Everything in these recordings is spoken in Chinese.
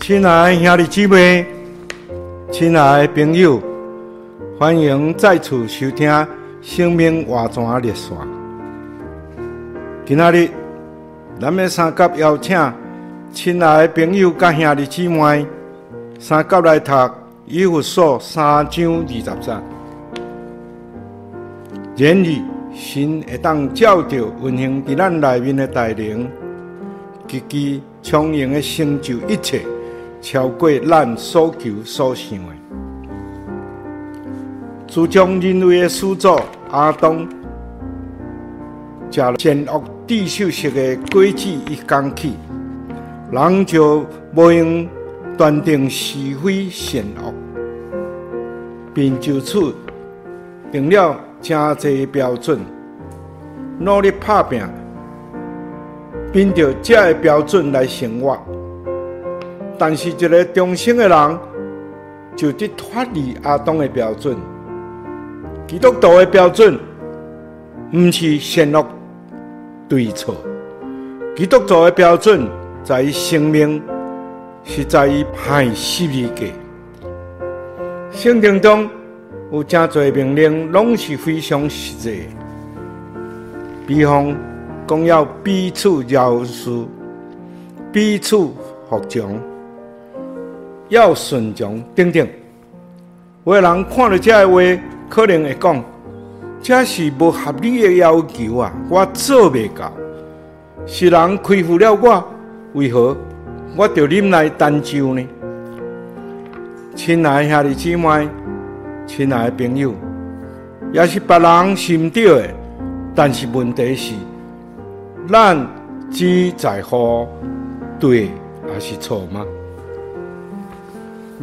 亲爱的兄弟姊妹，亲爱的朋友，欢迎再次收听《生命活泉热线》。今仔日，咱们三甲邀请亲爱的朋友甲兄弟姊妹，三甲来读《以弗所》三章二十节。然而，神会当照着运行伫咱内面的大能，积极充盈的成就一切。超过咱所求所想的，自从人类的始祖阿东，食了善恶知受识的果子一天起，人就无用断定是非善恶，并就此定了真济标准，努力打拼，凭着这个标准来生活。但是，一个重生的人就得脱离阿东的标准。基督徒的标准不是善恶对错，基督徒的标准在于生命，是在于爱十字架。圣经中有真侪命令，拢是非常实际。比方讲，要彼此饶恕，彼此服从。要顺从，等等。有的人看了这个话，可能会讲：这是不合理的要求啊！我做未到。是人亏负了我，为何我就忍耐担受呢？亲爱的兄弟姊妹，亲爱的朋友，也是别人是唔对的，但是问题是，咱只在乎对还是错吗？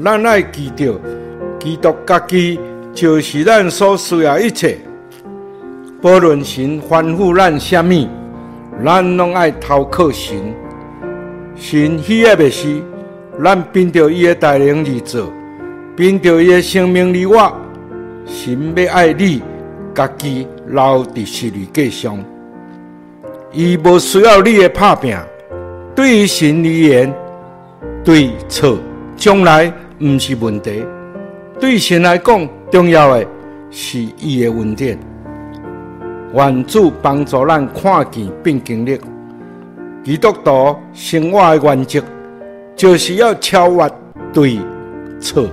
咱爱记得，基督家己就是咱所需要一切。不论神吩咐咱什么，咱拢爱投靠神。神喜爱的是，咱凭着伊的带领而做，凭着伊的生命而活。神要爱你，家己留伫十字架上，伊无需要你的打拼。对于神而言，对错将来。毋是问题，对神来讲，重要的是伊的恩典。愿主帮助咱看见并经历。基督徒生活的原则，就是要超越对错，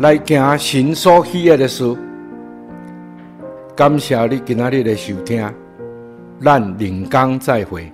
来行神所喜爱的事。感谢你今仔日的收听，让领刚再回